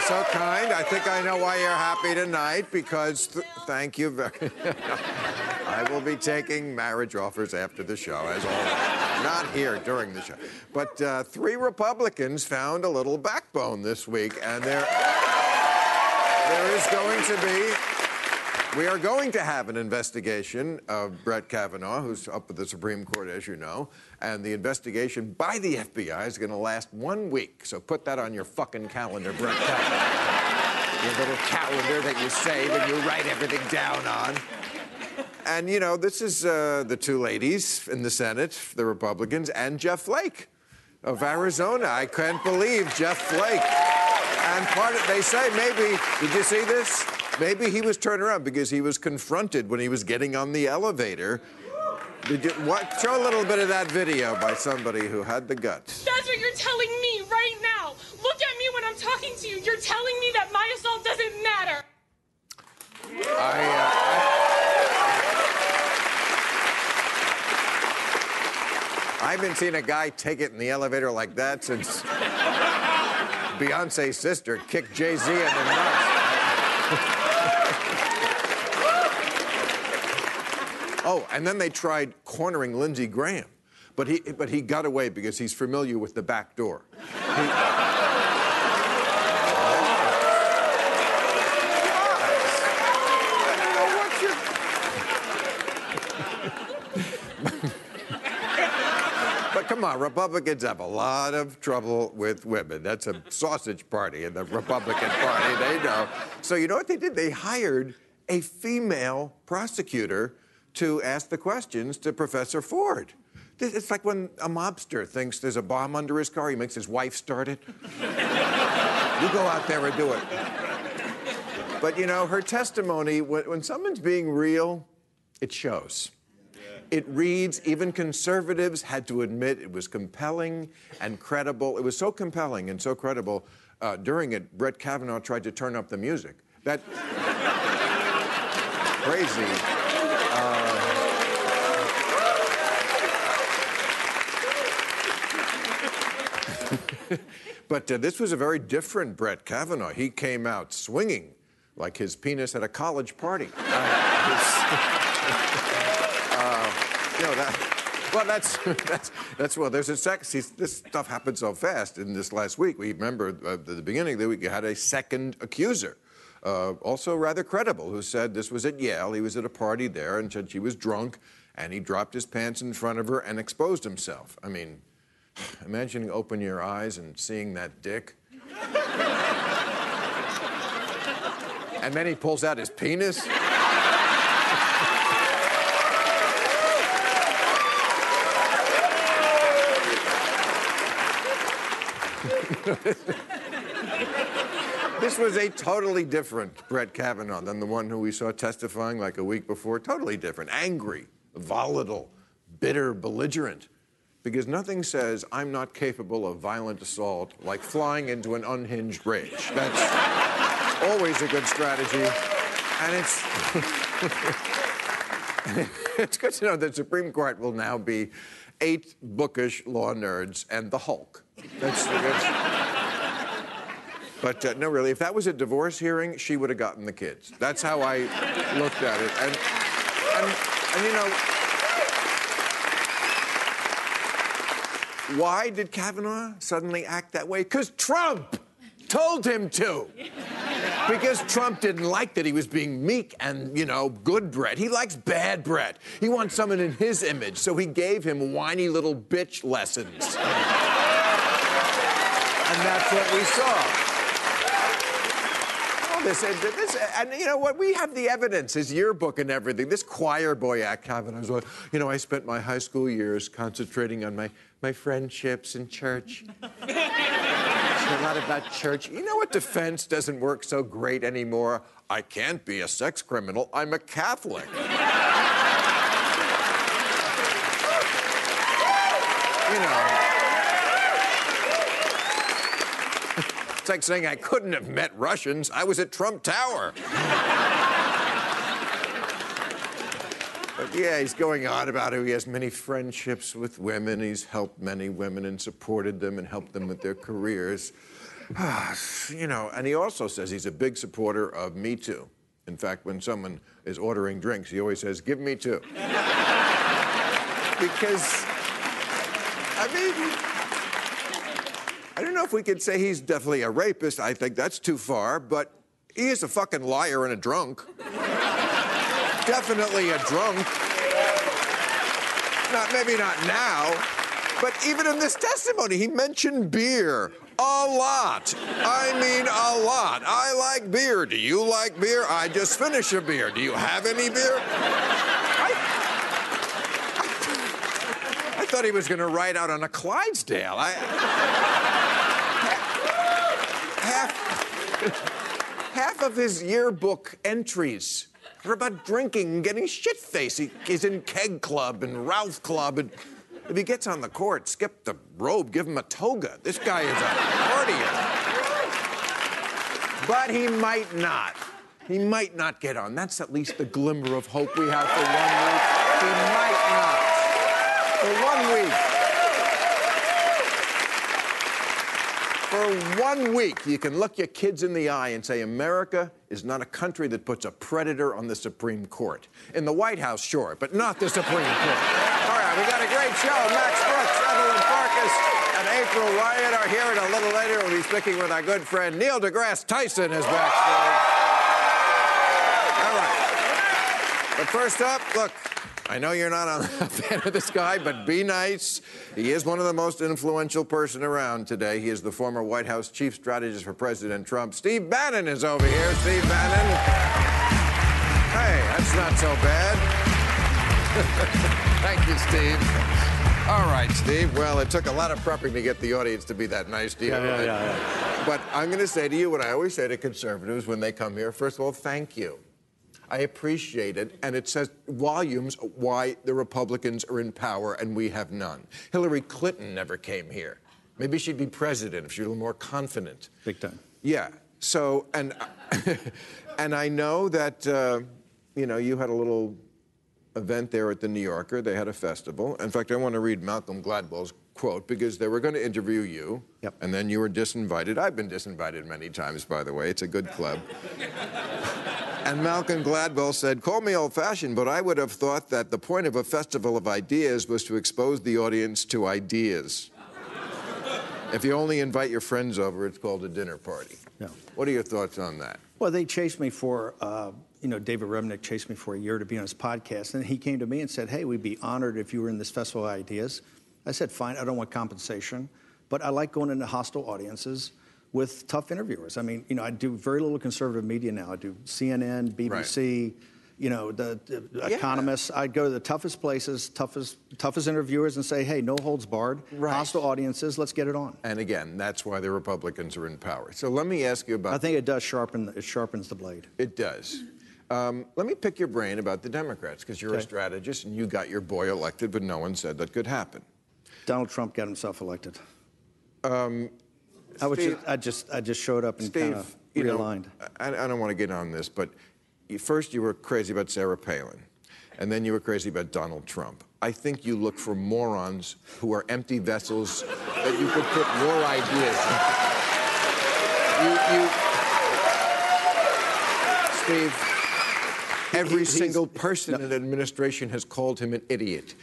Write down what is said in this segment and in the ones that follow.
You're so kind. I think I know why you're happy tonight because th- thank you very I will be taking marriage offers after the show, as always. Not here during the show. But uh, three Republicans found a little backbone this week, and there, there is going to be. We are going to have an investigation of Brett Kavanaugh, who's up at the Supreme Court, as you know, and the investigation by the FBI is going to last one week. So put that on your fucking calendar, Brett Kavanaugh. your little calendar that you save and you write everything down on. And you know, this is uh, the two ladies in the Senate, the Republicans, and Jeff Flake of Arizona. I can't believe Jeff Flake. And part of they say maybe did you see this? Maybe he was turned around because he was confronted when he was getting on the elevator. Did you what? Show a little bit of that video by somebody who had the guts. That's what you're telling me right now. Look at me when I'm talking to you. You're telling me that my assault doesn't matter. I, uh, I, have been seeing a guy take it in the elevator like that since Beyonce's sister kicked Jay Z in the nuts. Oh, and then they tried cornering Lindsey Graham, but he but he got away because he's familiar with the back door. He- But come on, Republicans have a lot of trouble with women. That's a sausage party in the Republican Party, they know. So you know what they did? They hired a female prosecutor to ask the questions to Professor Ford. It's like when a mobster thinks there's a bomb under his car, he makes his wife start it. you go out there and do it. But you know, her testimony, when, when someone's being real, it shows. It reads, even conservatives had to admit it was compelling and credible. It was so compelling and so credible. Uh, during it, Brett Kavanaugh tried to turn up the music. That crazy. but uh, this was a very different Brett Kavanaugh. He came out swinging like his penis at a college party. Uh, his- you know that. Well, that's that's that's well. There's a. See, this stuff happened so fast in this last week. We remember uh, at the beginning of the week you had a second accuser, uh, also rather credible, who said this was at Yale. He was at a party there and said she was drunk, and he dropped his pants in front of her and exposed himself. I mean, imagine opening your eyes and seeing that dick. and then he pulls out his penis. This was a totally different Brett Kavanaugh than the one who we saw testifying like a week before. Totally different. Angry, volatile, bitter, belligerent. Because nothing says I'm not capable of violent assault like flying into an unhinged rage. That's always a good strategy. And it's. it's good to know that the Supreme Court will now be eight bookish law nerds and the Hulk. That's, the that's but uh, no, really, if that was a divorce hearing, she would have gotten the kids. That's how I looked at it. And, and, and you know, why did Kavanaugh suddenly act that way? Because Trump told him to. Because Trump didn't like that he was being meek and, you know, good Brett. He likes bad Brett. He wants someone in his image, so he gave him whiny little bitch lessons. and that's what we saw this, this, and you know what? We have the evidence, his yearbook and everything. This choir boy act, I was like, you know, I spent my high school years concentrating on my, my friendships in church. a lot about church. You know what defense doesn't work so great anymore? I can't be a sex criminal. I'm a Catholic. you know. Like saying I couldn't have met Russians. I was at Trump Tower. but yeah, he's going on about how he has many friendships with women. He's helped many women and supported them and helped them with their careers. Ah, you know, and he also says he's a big supporter of Me Too. In fact, when someone is ordering drinks, he always says, Give me two. because, I mean, know if we could say he's definitely a rapist. I think that's too far, but he is a fucking liar and a drunk. definitely a drunk. Not maybe not now, but even in this testimony, he mentioned beer a lot. I mean, a lot. I like beer. Do you like beer? I just finished a beer. Do you have any beer? I, thought he was going to ride out on a Clydesdale. I half, of his yearbook entries are about drinking and getting shit faced. He, he's in Keg Club and Ralph Club. And if he gets on the court, skip the robe, give him a toga. This guy is a partier. But he might not. He might not get on. That's at least the glimmer of hope we have for one week. He might not. For one week. For one week, you can look your kids in the eye and say, America is not a country that puts a predator on the Supreme Court. In the White House, sure, but not the Supreme Court. All right, we got a great show. Max Brooks, Evelyn Farkas, and April Ryan are here, and a little later we'll be speaking with our good friend Neil deGrasse Tyson is backstage. All right. But first up, look, I know you're not a fan of this guy, but be nice. He is one of the most influential person around today. He is the former White House chief strategist for President Trump. Steve Bannon is over here. Steve Bannon. Hey, that's not so bad. Thank you, Steve. All right, Steve. Well, it took a lot of prepping to get the audience to be that nice to you. Yeah, yeah, yeah, yeah. But I'm going to say to you what I always say to conservatives when they come here. First of all, thank you. I appreciate it, and it says volumes why the Republicans are in power and we have none. Hillary Clinton never came here. Maybe she'd be president if she was a little more confident. Big time. Yeah. So, and and I know that uh, you know you had a little event there at the New Yorker. They had a festival. In fact, I want to read Malcolm Gladwell's quote because they were going to interview you, yep. and then you were disinvited. I've been disinvited many times, by the way. It's a good club. And Malcolm Gladwell said, Call me old fashioned, but I would have thought that the point of a festival of ideas was to expose the audience to ideas. if you only invite your friends over, it's called a dinner party. What are your thoughts on that? Well, they chased me for, uh, you know, David Remnick chased me for a year to be on his podcast. And he came to me and said, Hey, we'd be honored if you were in this festival of ideas. I said, Fine, I don't want compensation, but I like going into hostile audiences with tough interviewers. I mean, you know, I do very little conservative media now. I do CNN, BBC, right. you know, the, the Yeah. economists. I'd go to the toughest places, toughest, toughest interviewers, and say, "Hey, no holds barred, Right. hostile audiences. Let's get it on." And again, that's why the Republicans are in power. So let me ask you about I think it does sharpen. It sharpens the blade. It does. Um, let me pick your brain about the Democrats, because you're a strategist and you got your boy elected, but no one said that could happen. Donald Trump got himself elected. I would. Steve- Just, I just. I just showed up and kind of you know, realigned. I, I don't want to get on this, but you, first you were crazy about Sarah Palin, and then you were crazy about Donald Trump. I think you look for morons who are empty vessels that you could put your ideas in. You, you, Steve, every single person in the administration has called him an idiot.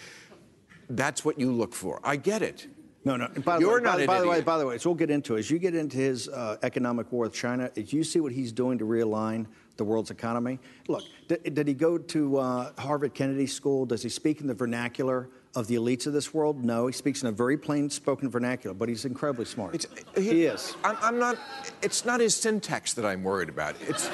That's what you look for. I get it. No, no. And by the You're way, not by, an by the way, by the way, so we'll get into it. As you get into his uh, economic war with China, if you see what he's doing to realign the world's economy, look, did, did he go to uh, Harvard Kennedy School? Does he speak in the vernacular of the elites of this world? No, he speaks in a very plain-spoken vernacular, but he's incredibly smart. It's, he is. I'm, I'm not. It's not his syntax that I'm worried about. It's.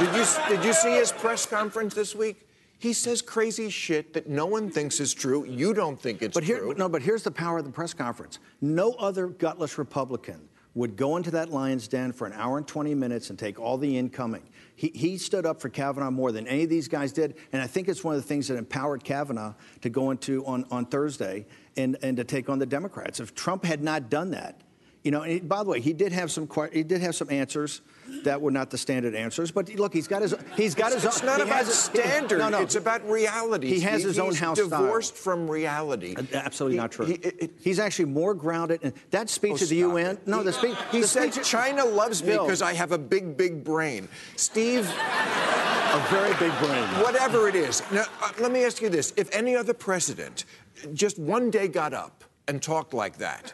did you did you see his press conference this week? He says crazy shit that no one thinks is true. You don't think it's But here, true. no, but here's the power of the press conference. No other gutless Republican would go into that lion's den for an hour and 20 minutes and take all the incoming. He, he stood up for Kavanaugh more than any of these guys did, and I think it's one of the things that empowered Kavanaugh to go into on, on Thursday and, and to take on the Democrats. If Trump had not done that, you know, and by the way, he did have some he did have some answers that were not the standard answers. But look, he's got his he's got his. it's own, not about his- standard. No, no. It's about reality. He has Steve. his own house style. divorced from reality. Absolutely He- not true. he- it- He's actually more grounded. And that speech Oh, at the UN. it. No, He- the speech. He the said speech, China loves me because I have a big, big brain. Steve, a very big brain. whatever it is. Now, uh, let me ask you this: If any other president just one day got up and talked like that,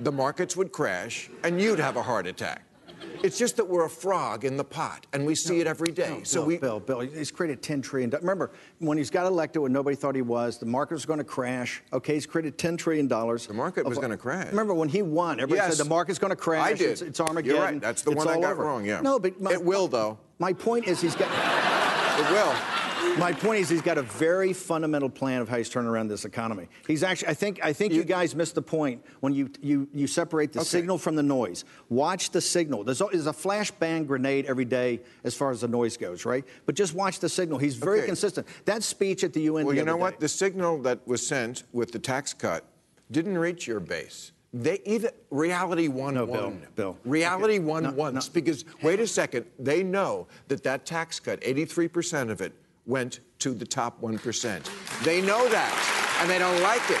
the markets would crash and you'd have a heart attack. It's just that we're a frog in the pot, and we see it every day. No, so Bill, we. Bill, Bill, he's created 10 trillion. Remember, when he's got elected, when nobody thought he was, the market was going to crash. Okay, he's created 10 trillion dollars. The market was gonna crash. Remember when he won? Everybody Yes. said the market's going to crash. I did. It's, it's Armageddon. You're right. That's the it's one I got over. wrong, yeah. No, but my, It will, though. My point is he's got. It will. My point is he's got a very fundamental plan of how he's turning around this economy. He's actually, I think, I think you, You- guys missed the point when you you you separate the Okay. signal from the noise. Watch the signal. There's, a- there's a flashbang grenade every day as far as the noise goes, right? But just watch the signal. He's very Okay. consistent. That speech at the UN. Well, the you know what? day- The signal that was sent with the tax cut didn't reach your base. They either reality won No, Bill, one. Bill. Reality Okay. won No, once no. because wait a second, they know that that tax cut, 83% of it went to the top 1%. They know that, and they don't like it.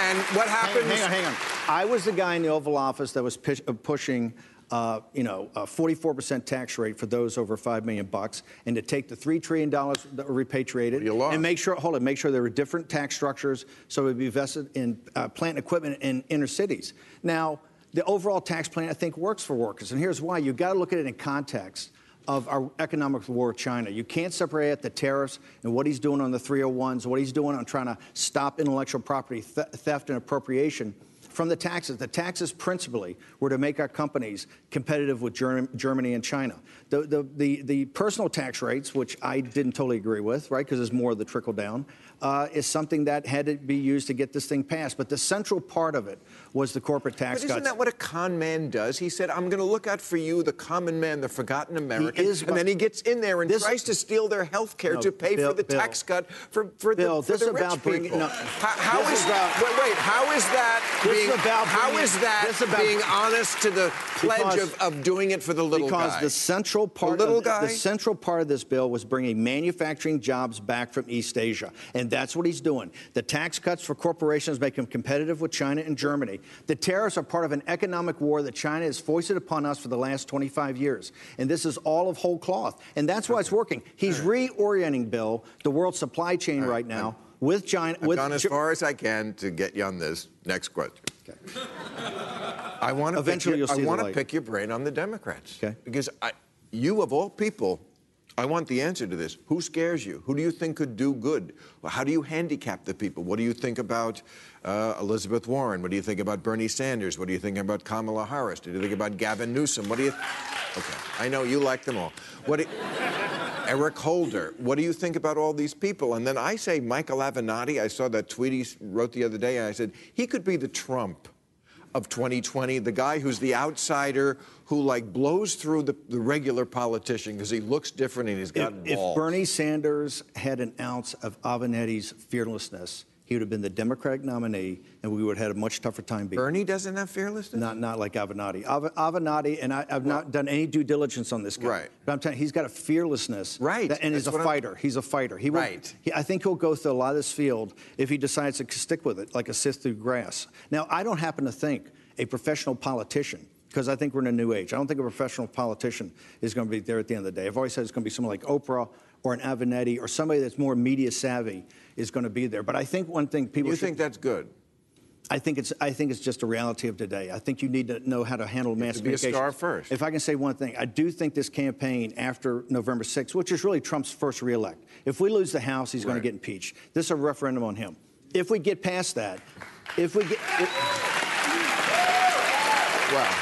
And what happens? hang on, hang on. I was the guy in the Oval Office that was uh, pushing, uh, you know, a 44% tax rate for those over 5 million bucks, and to take the $3 trillion that were repatriated and make sure, hold it, make sure there were different tax structures so it would be vested in uh, plant equipment in inner cities. Now, the overall tax plan, I think, works for workers, and here's why. You've got to look at it in context of our economic war with China. You can't separate out the tariffs and what he's doing on the 301s, what he's doing on trying to stop intellectual property the- theft and appropriation from the taxes. The taxes principally were to make our companies competitive with Germ- Germany and China. The, the, the, the personal tax rates, which I didn't totally agree with, right, because it's more of the trickle down, uh, is something that had to be used to get this thing passed. But the central part of it was the corporate tax But isn't cuts. that what a con man does? He said, I'm going to look out for you, the common man, the forgotten American. is, and then he gets in there and This- tries to steal their health care No, to pay Bill- for the Bill. tax cut for, for Bill, the, for the is rich about bringing- people. no, how, how this is, is about- wait, wait, how is that being, is about how bringing- is that about- being honest to the pledge Because- of, of doing it for the little because guy? the central part little of, guy? the central part of this bill was bringing manufacturing jobs back from East Asia, and that's what he's doing. The tax cuts for corporations make them competitive with China and Germany. The tariffs are part of an economic war that China has foisted upon us for the last 25 years, and this is all of whole cloth, and that's why it's working. He's reorienting, Bill, the world supply chain right now with China. I've with gone as far as I can to get you on this. Next question. I want to Eventually pick your, I want to pick your brain on the Democrats. Okay. Because I, you of all people, I want the answer to this. Who scares you? Who do you think could do good? How do you handicap the people? What do you think about uh, Elizabeth Warren? What do you think about Bernie Sanders? What do you think about Kamala Harris? What do you think about Gavin Newsom? What do you? Okay, I know you like them all. What? Do, Eric Holder. What do you think about all these people? And then I say Michael Avenatti. I saw that tweet he wrote the other day, and I said he could be the Trump of 2020, the guy who's the outsider who like blows through the, the regular politician because he looks different and he's got if balls. Bernie Sanders had an ounce of Avenatti's fearlessness, he would have been the Democratic nominee, and we would have had a much tougher time beating. Bernie doesn't have fearlessness. Not, not like Avenatti. Av- Avenatti, and I, I've not done any due diligence on this guy. Right. But I'm telling you, he's got a fearlessness. Right. that- and he's a what I'm- fighter. He's a fighter. He will, Right. He, I think he'll go through a lot of this field if he decides to stick with it, like a sift through grass. Now, I don't happen to think a professional politician, because I think we're in a new age. I don't think a professional politician is going to be there at the end of the day. I've always said it's going to be someone like Oprah or an Avenatti or somebody that's more media savvy is going to be there. But I think one thing people You should- think that's good? I think it's I think it's just a reality of today. I think you need to know how to handle mass to be a communication. star first. If I can say one thing, I do think this campaign after November 6th, which is really Trump's first reelect, if we lose the House, he's going to get impeached. This is a referendum on him. If we get past that, if we get if, Well,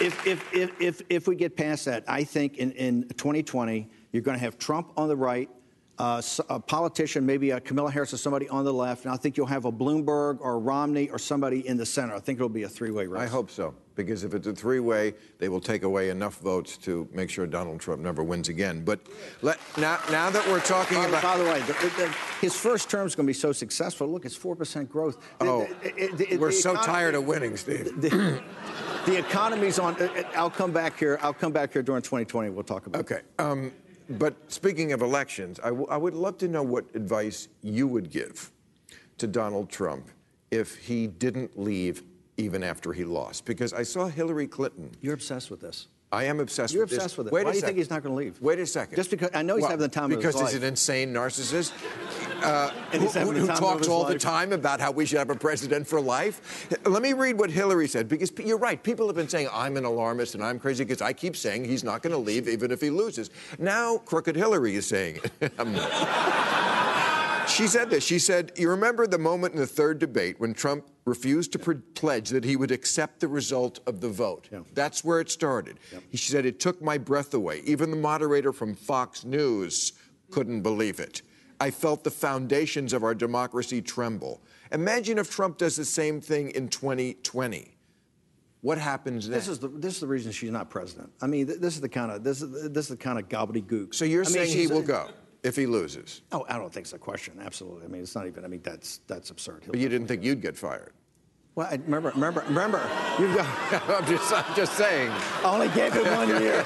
if, if, if, if, if we get past that, I think in, in 2020, you're going to have Trump on the right, uh, a politician, maybe a Kamala Harris or somebody on the left, and I think you'll have a Bloomberg or a Romney or somebody in the center. I think it'll be a three-way race. I hope so, because if it's a three-way, they will take away enough votes to make sure Donald Trump never wins again. But let, now, now that we're talking By, about, by the way, the, the, his first term is going to be so successful. Look, it's four percent growth. The- oh, we're so economy- tired of winning, Steve. The, economy's on. uh, uh, I'll come back here. I'll come back here during 2020. We'll talk about. Okay. Um, but speaking of elections, I, would love to know what advice you would give to Donald Trump if he didn't leave even after he lost. Because I saw Hillary Clinton. You're obsessed with this. I am obsessed with it. You're with this. obsessed with it. Wait Why do you think he's not gonna leave? Wait a second. Just because- I know he's having the time of his because he's life. an insane narcissist uh, And who, he's having the who talks all the time about how we should have a president for life. Let me read what Hillary said because you're right. People have been saying I'm an alarmist and I'm crazy because I keep saying he's not going to leave even if he loses. Now, crooked Hillary is saying it. She said this. She said, You remember the moment in the third debate when Trump refused to pledge that he would accept the result of the vote? Yeah. That's where it started. She said, It took my breath away. Even the moderator from Fox News couldn't believe it. I felt the foundations of our democracy tremble. Imagine if Trump does the same thing in 2020. What happens then? This is the this is the reason she's not president. I mean, th- this is the kind of this is this is the kind of gobbledygook. so you're I mean, saying he will go if he loses, Oh, I don't think it's a question. Absolutely. I mean, it's not even. I mean, that's that's absurd. He'll- but you didn't think you'd get fired. well, I, remember, remember, remember. You've got. I'm just, I'm just saying. I only gave it one year.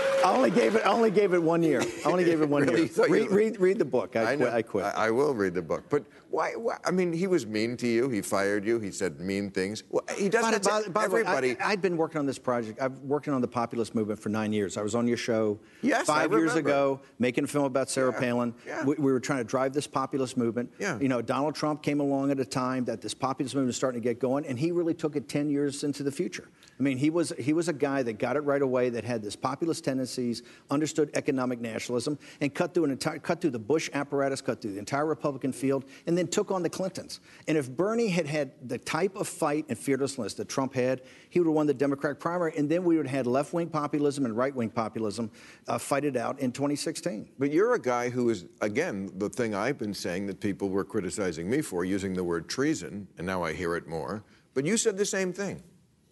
I only gave it. I only gave it one year. I only gave it one Really? year. Read, read, read the book. I, quit. I quit. I, I will read the book. But why, why? I mean, he was mean to you. He fired you. He said mean things. Well, he does By, that by- to by way, everybody. I, I'd been working on this project. I've worked on the populist movement for nine years. I was on your show Yes, five years ago, making a film about Sarah Yeah, Palin. yeah. We, we were trying to drive this populist movement. Yeah. You know, Donald Trump came along at a time that this populist movement was starting to get going, and he really took it 10 years into the future. I mean, he was he was a guy that got it right away, that had this populist tendencies, understood economic nationalism, and cut through an entire cut through the Bush apparatus, cut through the entire Republican field, and then took on the Clintons. And if Bernie had had the type of fight and fearlessness that Trump had, he would have won the Democratic primary, and then we would have had left-wing populism and right-wing populism uh, fight it out in 2016. But you're a guy who is, again, the thing I've been saying that people were criticizing me for, using the word treason, and now I hear it more. But you said the same thing.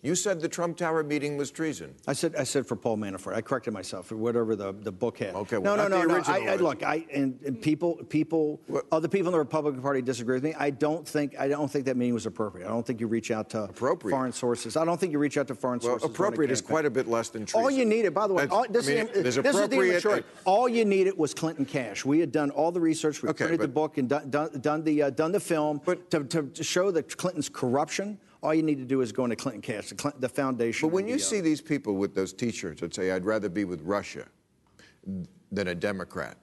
You said the Trump Tower meeting was treason. I said, I said for Paul Manafort. I corrected myself for whatever the, the book had. Okay, no, well, no, no, the no. I, I, look, I and, and people, people, What- other people in the Republican Party disagree with me. I don't think, I don't think that meeting was appropriate. I don't think you reach out to Appropriate. foreign sources. I don't think you reach out to foreign Well, sources. appropriate is quite a bit less than treason. All you needed, by the way, all, this, I mean, is, this is the immaturity. All you needed was Clinton cash. We had done all the research, we Okay, printed the book and done, done, done the uh, done the film But- to, to, to show that Clinton's corruption. All you need to do is go into Clinton cash, the, the foundation. But when you the, uh, see these people with those T-shirts that say, "I'd rather be with Russia than a Democrat,"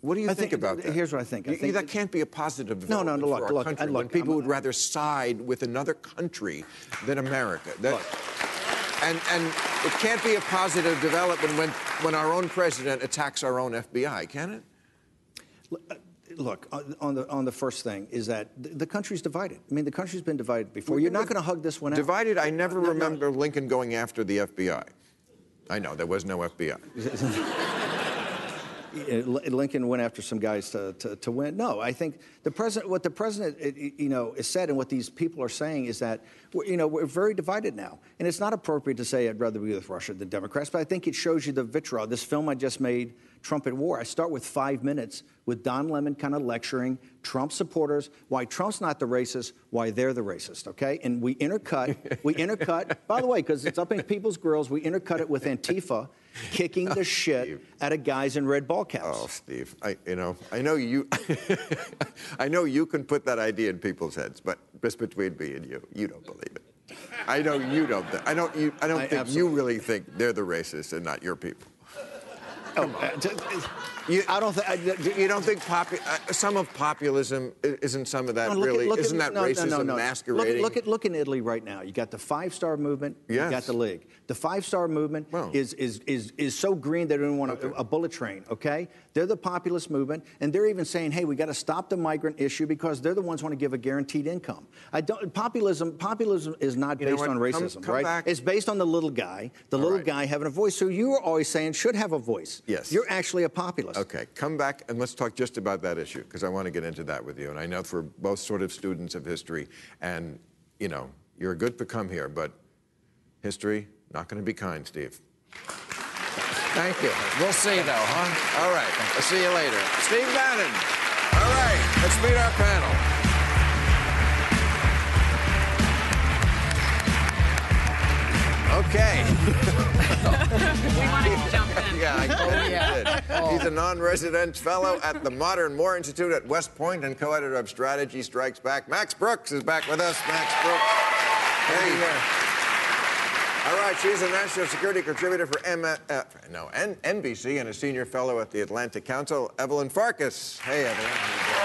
what do you I think, think- about that? here's what I think. I think that can't be a positive No, no, no, look, for look, country when look, people I'm- would rather side with another country than America. That, and and it can't be a positive development when when our own president attacks our own FBI, can it? Look, on on the on the first thing is that the, country's divided. I mean, the country's been divided before. You're not going to hug this one out. Divided. I never No, no. remember Lincoln going after the FBI. I know there was no FBI. Lincoln went after some guys to, to, to, win. No, I think the president, what the president, you know, has said, and what these people are saying is that, you know, we're very divided now, and it's not appropriate to say I'd rather be with Russia than Democrats. But I think it shows you the vitriol. This film I just made, Trump at War. I start with five minutes with Don Lemon kind of lecturing Trump supporters why Trump's not the racist, why they're the racist. Okay, and we intercut. we intercut. By the way, because it's up in people's grills, we intercut it with Antifa kicking the oh, shit Steve. out of guys in red ball caps. Oh, Steve, I, you know, I know you, I know you can put that idea in people's heads, but just between me and you, you don't believe it. I know you don't. I don't. You, I don't I think absolutely. you really think they're the racists and not your people. Oh, uh, you, I don't think you don't think popu- uh, some of populism isn't some of that no, really at, isn't at, that no, racism no, no, masquerading? Look, look, at look in Italy right now. You got the five star movement. Yes. You got the league. The five star movement well. is, is is is so green they don't want okay. a, a, bullet train. Okay, they're the populist movement, and they're even saying, hey, we got to stop the migrant issue because they're the ones who want to give a guaranteed income. I don't populism populism is not you based on racism, come, come right? Back. It's based on the little guy, the All little right. guy having a voice. So you were always saying should have a voice. Yes. You're actually a populist. Okay, come back and let's talk just about that issue because I want to get into that with you. And I know for both sort of students of history, and you know, you're good to come here, but history not going to be kind, Steve. Thank you. We'll see, though, huh? All right. I'll see you later. Steve Bannon. All right. Let's meet our panel. Okay. we wanted to jump in. Yeah, I totally yeah. did. Oh. He's a non-resident fellow at the Modern War Institute at West Point and co-editor of Strategy Strikes Back. Max Brooks is back with us. Max Brooks. Hey. All right, she's a national security contributor for M- uh, no, N- NBC and a senior fellow at the Atlantic Council, Evelyn Farkas. Hey, Evelyn.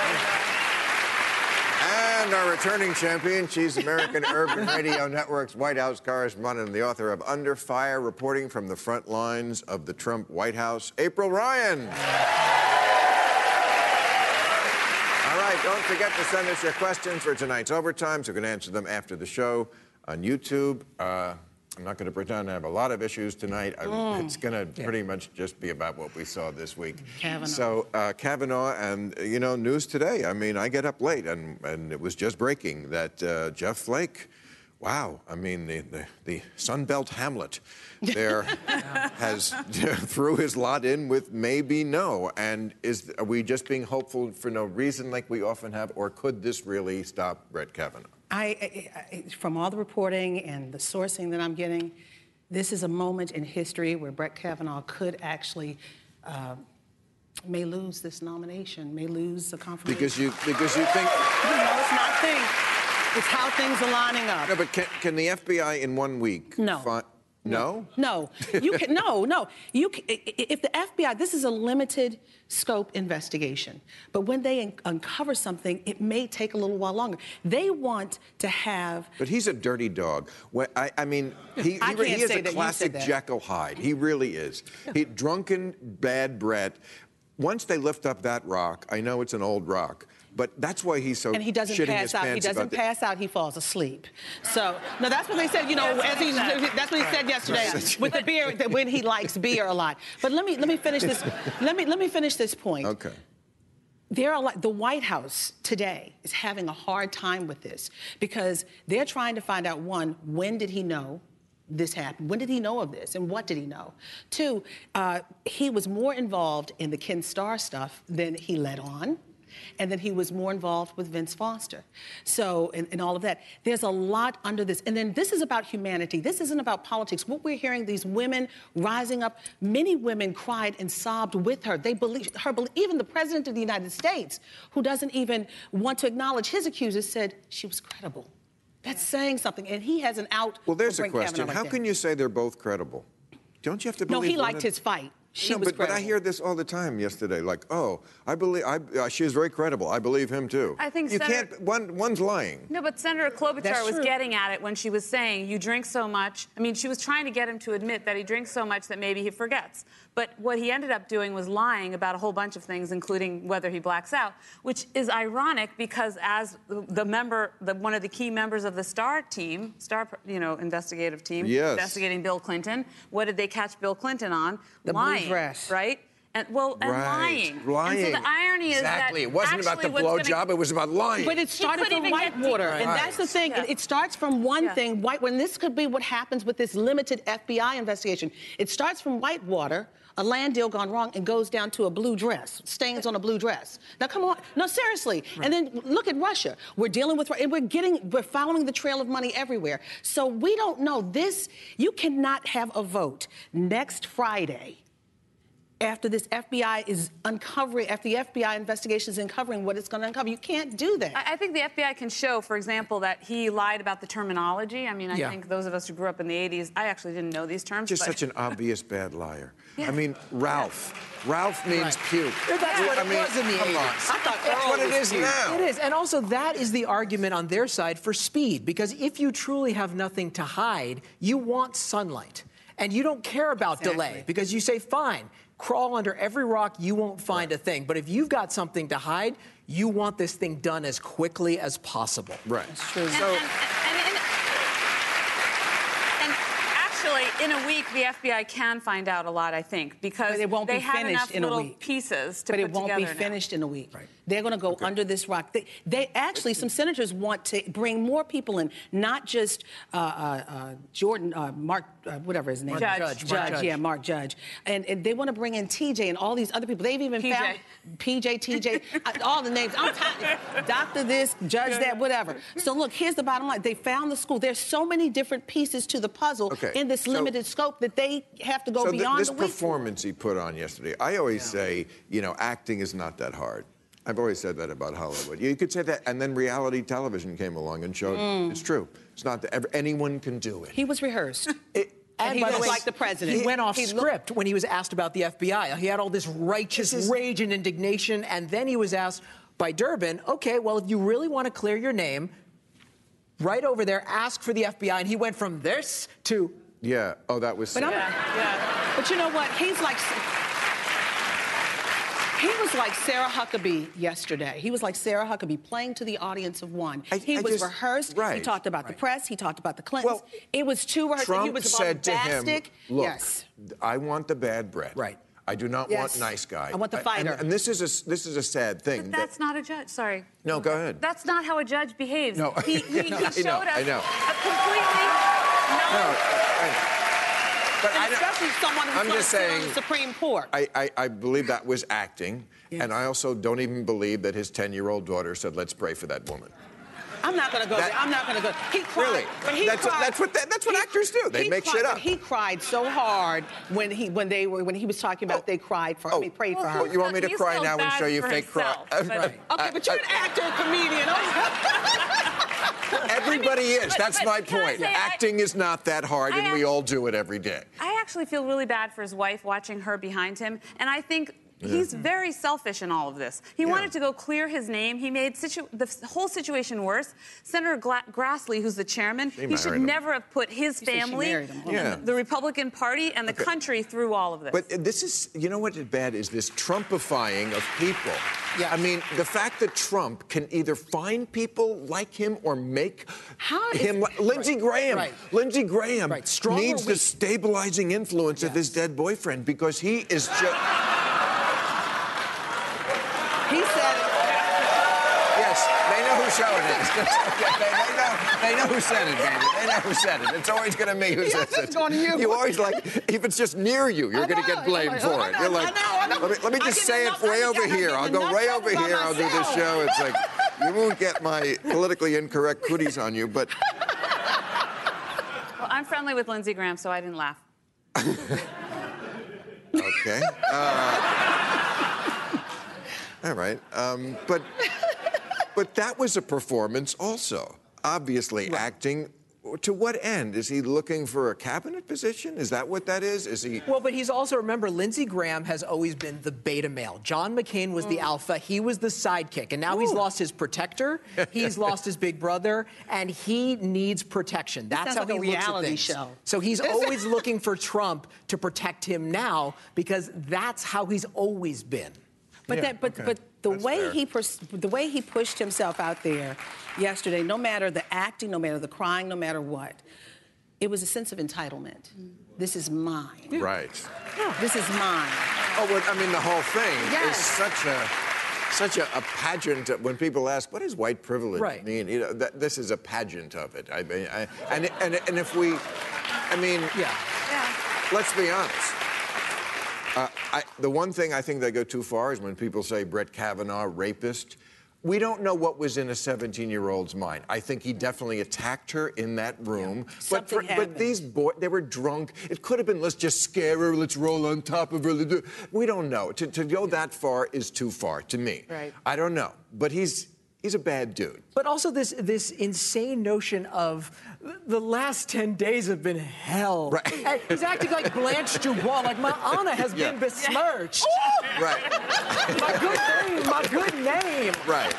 And our returning champion, she's American Urban Radio Network's White House correspondent and the author of Under Fire, reporting from the front lines of the Trump White House, April Ryan. All right, don't forget to send us your questions for tonight's overtime so we can answer them after the show on YouTube. Uh, I'm not going to pretend I have a lot of issues tonight. Mm. It's going to yeah. pretty much just be about what we saw this week. Kavanaugh. So uh, Kavanaugh, and you know, news today. I mean, I get up late, and and it was just breaking that uh, Jeff Flake. Wow, I mean, the, the, the Sunbelt Hamlet there has threw his lot in with maybe no. And is are we just being hopeful for no reason like we often have, or could this really stop Brett Kavanaugh? I, I, from all the reporting and the sourcing that I'm getting, this is a moment in history where Brett Kavanaugh could actually uh, may lose this nomination, may lose the confirmation. Because you because you think no, it's not things. It's how things are lining up. No, but can, can the FBI in one week? No. No? No. You can no, no. You can, if the FBI this is a limited scope investigation. But when they uncover something, it may take a little while longer. They want to have But he's a dirty dog. When, I, I, mean, he, I he, he is a classic Jekyll Hyde. He really is. He drunken bad Brett. Once they lift up that rock, I know it's an old rock, but that's why he's so. And he doesn't pass out. He doesn't pass out. He falls asleep. So no, that's what they said. You know, as he, that's what he said yesterday with the beer when he likes beer a lot. But let me let me finish this. let me let me finish this point. Okay. There are like the White House today is having a hard time with this because they're trying to find out one, when did he know? this happened? When did he know of this? And what did he know? Two, uh, he was more involved in the Ken Starr stuff than he let on and then he was more involved with Vince Foster. So, and, and, all of that. There's a lot under this. And then this is about humanity. This isn't about politics. What we're hearing, these women rising up, many women cried and sobbed with her. They believe her, even the president of the United States, who doesn't even want to acknowledge his accusers, said she was credible. That's saying something. And he has an out. Well, there's a question. How can you say they're both credible? Don't you have to believe? No, he liked his fight. She no, was but, but I hear this all the time yesterday. Like, oh, I believe I, uh, she is very credible. I believe him too. I think you Senator- can't. One, one's lying. No, but Senator Klobuchar That's was true. getting at it when she was saying, you drink so much. I mean, she was trying to get him to admit that he drinks so much that maybe he forgets. But what he ended up doing was lying about a whole bunch of things, including whether he blacks out, which is ironic because as the- the member, the, one of the key members of the Starr team, Starr, you know, investigative team, Yes. investigating Bill Clinton, what did they catch Bill Clinton on? The blue lying, dress. right? And well, and Right. lying. Lying. And so the irony is that exactly. It wasn't about the actually what's gonna- blowjob. It was about lying. But it started couldn't from even get Whitewater, and Right. that's the thing. Yeah. It, it starts from one Yeah. thing. White, when this could be what happens with this limited FBI investigation. It starts from Whitewater, a land deal gone wrong, and goes down to a blue dress, stains on a blue dress. Now, come on, no, seriously. Right. And then look at Russia. We're dealing with, and we're getting, we're following the trail of money everywhere. So we don't know this. You cannot have a vote next Friday after this FBI is uncovering, after the FBI investigation is uncovering what it's going to uncover. You can't do that. I I think the FBI can show, for example, that he lied about the terminology. I mean, I Yeah. think those of us who grew up in the 80s, I actually didn't know these terms. Just but such an obvious bad liar. Yeah. I mean, Ralph. Ralph means puke. That's what I it mean, was in the come 80s. on. I thought That's what it was puke. now. It is. And also, that is the argument on their side for speed. Because if you truly have nothing to hide, you want sunlight. And you don't care about delay because you say, fine, crawl under every rock, you won't find a thing. But if you've got something to hide, you want this thing done as quickly as possible. Right. That's true. And, So, and, and, and, and actually, in a week, the FBI can find out a lot, I think, because But it won't they be have finished enough in a little week. pieces to but put it won't be together now. finished in a week. Right. They're going to go under this rock. They, they actually, some senators want to bring more people in, not just uh, uh, uh, Jordan, uh, Mark, uh, whatever his name Judge. is. Judge, Mark Judge. yeah, Mark Judge. And, and they want to bring in TJ and all these other people. They've even PJ. found PJ, TJ, uh, all the names. I'm tired. Doctor this, Judge that, whatever. So look, here's the bottom line. They found the school. There's so many different pieces to the puzzle Okay, in this so- limited scope that they have to go so th- this the week. performance he put on yesterday, I always say, you know, acting is not that hard. I've always said that about Hollywood. You could say that, and then reality television came along and showed Mm. it's true. It's not that ever, anyone can do it. He was rehearsed. It- And he by the way, like the president. He went off He look- script when he was asked about the FBI. He had all this righteous This is- rage and indignation, and then he was asked by Durbin, okay, well, if you really want to clear your name, right over there, ask for the FBI. And he went from this to yeah. Oh, that was. But I'm, yeah. But you know what? He's like. He was like Sarah Huckabee yesterday. He was like Sarah Huckabee playing to the audience of one. I- he I was just- rehearsed. He talked about the press. He talked about the Clintons. Well, it was too rehearsed. Trump he was said to him, "Look, yes. I want the bad Brett. Right. I do not Yes. want nice guy. I want the and- fighter. And, this is a this is a sad thing. But that- that's not a judge. Sorry. No, go ahead. That's not how a judge behaves. No. He, he, he I know, showed us I know. a completely no, no. I- but I And don't- especially someone who's I'm just sit on saying. the Supreme Court. I, I, I believe that was acting, and I also don't even believe that his 10-year-old daughter said, "Let's pray for that woman." I'm not going to go That- there. I'm not going to go. He cried. Really? But he That's what- cried. that's what they- that's what actors do. They make cried, shit up. He cried so hard when he when they were when he was talking about Oh. they cried for. Oh. I mean, prayed for her. Well, you want me to cry now and show you for fake cry? but- Right. Okay, but you're an actor, comedian. Everybody is. but- That's but my point. say, I- Acting is not that hard, I and we all do it every day. I actually feel really bad for his wife watching her behind him, and I think he's very selfish in all of this. He Yeah. wanted to go clear his name. He made situ- the f- whole situation worse. Senator Gla- Grassley, who's the chairman, She he should him. never have put his said she family. Yeah. and the Republican Party, and the Okay. country through all of this. But uh, this is, you know what is bad is this Trumpifying of people. Yeah. I mean, the fact that Trump can either find people like him or make How is- him. li- Lindsey Graham. Right. Lindsey Graham Right. Needs the stabilizing influence of his dead boyfriend because he is just. he said it. Yes, they know whose show it is. Okay, they, they know, they know who said it, baby. They know who said it. It's always going to be who Yeah, says it's it. going to you. You always like, if it's just near you, you're going to get blamed for it. You're like, I know. Let, me, let me just get say it way over here. I'll go enough way over here. I'll do this show. It's like, you won't get my politically incorrect cooties on you, but well, I'm friendly with Lindsey Graham, so I didn't laugh. okay. Uh, all right. Um, but, but that was a performance also. Obviously, acting to what end? Is he looking for a cabinet position? Is that what that is? Is he? Well, but he's also remember Lindsey Graham has always been the beta male. John McCain was the mm. alpha. He was the sidekick, and now he's lost his protector. He's lost his big brother, and he needs protection. That's how like a he looks at reality things. show. So he's always looking for Trump to protect him now because that's how he's always been. But Yeah, that, but okay. but the That's way fair. he pers- the way he pushed himself out there yesterday, no matter the acting, no matter the crying, no matter what, it was a sense of entitlement. This is mine. Right. This is mine. Oh, well, I mean, the whole thing is such a such a, a pageant. of- When people ask, "What does white privilege Right. mean?" You know, that, this is a pageant of it. I mean, I, and and and if we, I mean, yeah. Yeah. let's be honest. Uh, I, the one thing I think they go too far is when people say Brett Kavanaugh, rapist. We don't know what was in a 17-year-old's mind. I think he definitely attacked her in that room. But, Something but these boys, they were drunk. It could have been, let's just scare her, let's roll on top of her. We don't know. To, to go that far is too far to me. Right. I don't know. But he's he's a bad dude. But also this this insane notion of the last 10 days have been hell. Right. And he's acting like Blanche Dubois, like my honor has Yeah. been besmirched. Right. my good name, my good name. right.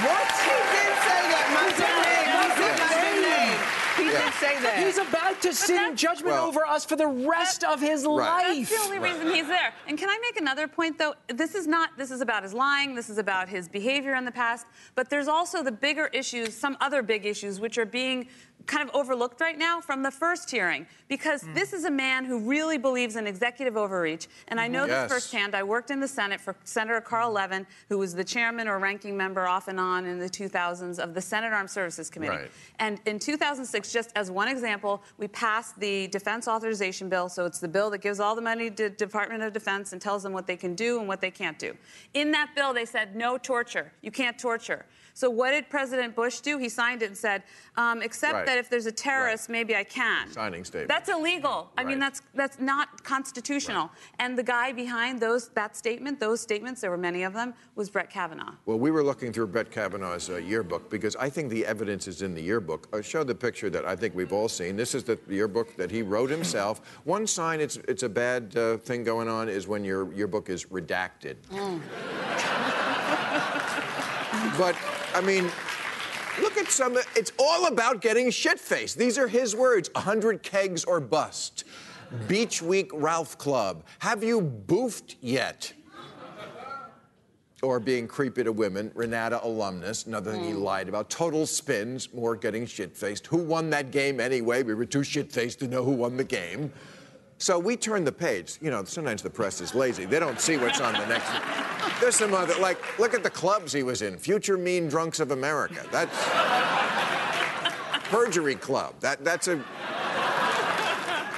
What? He did say that. My good name. My good, my good name. He Yeah. did say that. He's about to sit in judgment Well- over us for the rest of his Right. life. That's the only reason he's there. And can I make another point, though? This is not, this is about his lying, this is about his behavior in the past, but there's also the bigger issues, some other big issues, which are being kind of overlooked right now from the first hearing. Because hmm. this is a man who really believes in executive overreach. And I mm-hmm. know Yes. this firsthand. I worked in the Senate for Senator Carl mm-hmm. Levin, who was the chairman or ranking member off and on in the 2000s of the Senate Armed Services Committee. Right. And in 2006, just as one example, we passed the Defense Authorization Bill. So it's the bill that gives all the money to Department of Defense and tells them what they can do and what they can't do. In that bill, they said no torture. You can't torture. So what did President Bush do? He signed it and said, um, except Right. that if there's a terrorist, Right. maybe I can. Signing statement. That's illegal. I mean, that's that's not constitutional. And the guy behind those that statement, those statements, there were many of them, was Brett Kavanaugh. Well, we were looking through Brett Kavanaugh's uh, yearbook because I think the evidence is in the yearbook. I'll show the picture that I think we've all seen. This is the yearbook that he wrote himself. One sign it's it's a bad uh, thing going on is when your yearbook is redacted. but I mean. Look at some. It's all about getting shit faced. These are his words. 100 kegs or bust. Beach Week Ralph Club. Have you boofed yet? or being creepy to women, Renate alumnus, another thing he hmm. lied about. Total spins, more getting shit faced. Who won that game anyway? We were too shit faced to know who won the game. So we turn the page. You know, sometimes the press is lazy. They don't see what's on the next. There's some other, like, look at the clubs he was in. Future Mean Drunks of America. That's Perjury Club. That that's a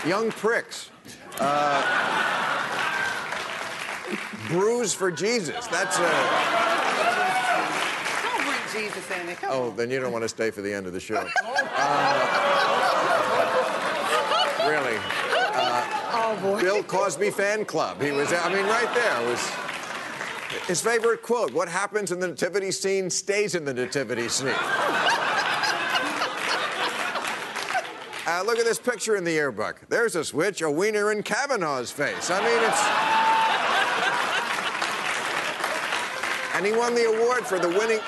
Young Pricks. Uh, Bruise for Jesus. That's a. Don't bring Jesus in it. Come Oh, on. then you don't want to stay for the end of the show. Uh, really. Oh, boy. Bill Cosby fan club. He was, I mean, right there was his favorite quote What happens in the nativity scene stays in the nativity scene. Uh, look at this picture in the yearbook. There's a switch, a wiener in Kavanaugh's face. I mean, it's. And he won the award for the winning.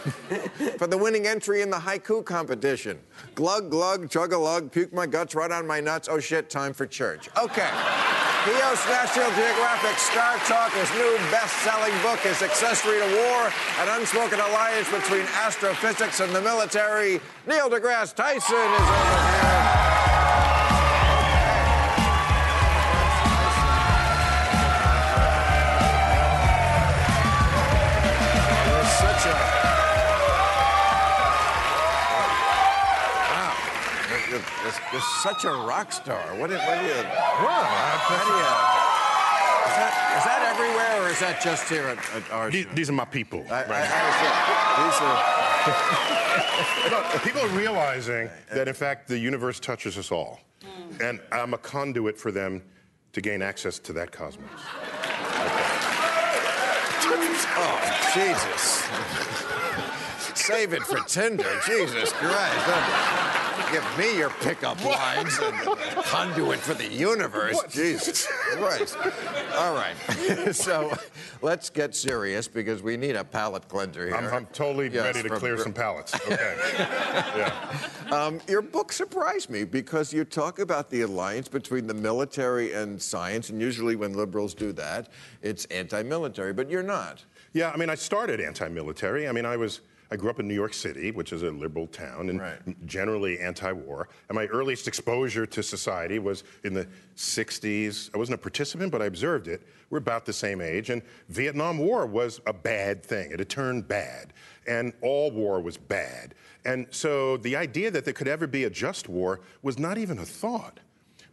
for the winning entry in the haiku competition. Glug, glug, chug a lug, puke my guts right on my nuts. Oh shit, time for church. Okay. He National Geographic Star Talk. His new best selling book is Accessory to War An Unspoken Alliance Between Astrophysics and the Military. Neil deGrasse Tyson is over. You're- you're such a rock star. What, do you. Well, How. Is that, is that everywhere or is that just here at, at our these, show? these are my people. I, I, right? I are. No, people are realizing that, in fact, the universe touches us all. Hmm. And I'm a conduit for them to gain access to that cosmos. Oh, Jesus. Save it for Tinder. Jesus Christ. Give me your pickup lines and conduit for the universe. What? Jesus Christ. All right. so let's get serious because we need a palate cleanser here. I'm, I'm totally Yes, ready to from- clear some pallets. Okay. yeah. Um, your book surprised me because you talk about the alliance between the military and science, and usually when liberals do that, it's anti-military, but you're not. Yeah, I mean, I started anti-military. I mean, I was. I grew up in New York City, which is a liberal town, and Right. generally anti-war. And my earliest exposure to society was in the '60s. I wasn't a participant, but I observed it. We're about the same age, and Vietnam War was a bad thing. It had turned bad, and all war was bad. And so the idea that there could ever be a just war was not even a thought.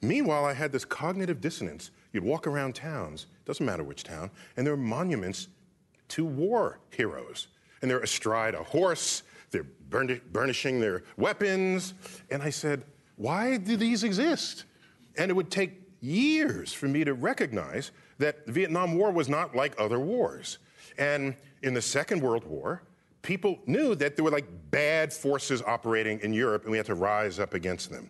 Meanwhile, I had this cognitive dissonance. You'd walk around towns, doesn't matter which town, and there were monuments to war heroes. And they're astride a horse, they're burnishing their weapons. And I said, why do these exist? And it would take years for me to recognize that the Vietnam War was not like other wars. And in the Second World War, people knew that there were like bad forces operating in Europe and we had to rise up against them.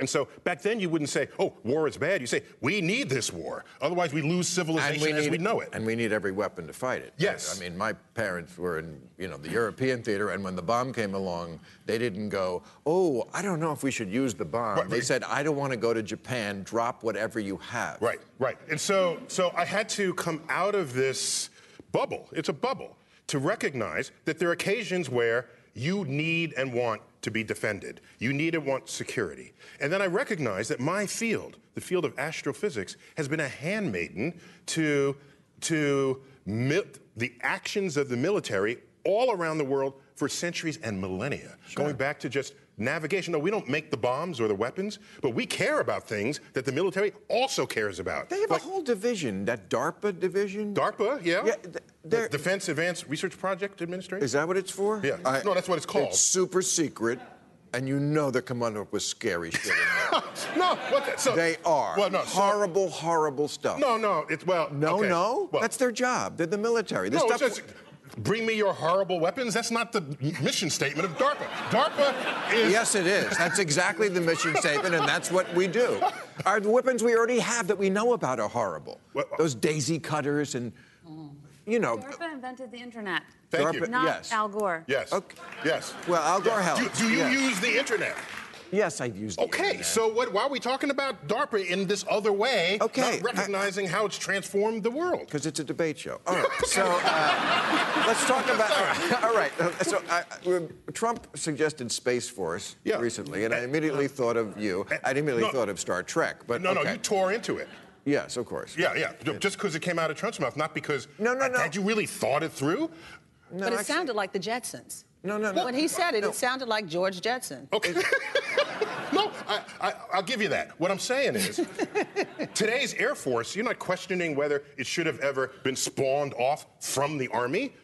And so back then you wouldn't say, oh, war is bad. You say, we need this war. Otherwise we lose civilization as we know it. And we need every weapon to fight it. Yes. I mean, my parents were in, you know, the European theater, and when the bomb came along, they didn't go, "Oh, I don't know if we should use the bomb." Right. They said, "I don't want to go to Japan. Drop whatever you have." Right, right. And so, so I had to come out of this bubble. It's a bubble to recognize that there are occasions where you need and want to be defended. You need and want security. And then I recognize that my field, the field of astrophysics, has been a handmaiden to, to the actions of the military all around the world for centuries and millennia, going back to just navigation. No, we don't make the bombs or the weapons, but we care about things that the military also cares about. They have Like a whole division, that DARPA division. DARPA, yeah. Yeah, The Defense Advanced Research Project Administration. Is that what it's for? Yeah. No, that's what it's called. It's super secret, and you know they're coming up with scary shit. no, what the, so, they are. Well, no, so- horrible, horrible stuff. no, no, it's well. No, okay. no. Well, That's their job. They're the military. This no, stuff. just, bring me your horrible weapons. That's not the mission statement of DARPA. DARPA is. Yes, it is. That's exactly the mission statement, and that's what we do. Our the weapons we already have that we know about are horrible. What- uh Those daisy cutters and, you know. DARPA invented the internet, Thank DARPA you. not Yes. Al Gore. Yes. Okay. Yes. Well, Al Gore Do, helped. do you yes. use the internet? Yes, I've used. the Okay, internet. so what, why are we talking about DARPA in this other way? Okay, Not recognizing how it's transformed the world. because it's a debate show. All right, so uh, let's talk about. All right, all right. uh, So uh, Trump suggested Space Force Yeah. recently, and I immediately thought of you. I immediately No. thought of Star Trek, but No, no, you tore into it. Yes, of course. Yeah, yeah. Just because it came out of Trump's mouth, not because. No, no, no. Had you really thought it through? No, but it actually- sounded like the Jetsons. No, no, no. When he said it, No. it sounded like George Jetson. Okay. no, I, I, I'll give you that. What I'm saying is, today's Air Force, you're not questioning whether it should have ever been spawned off from the Army,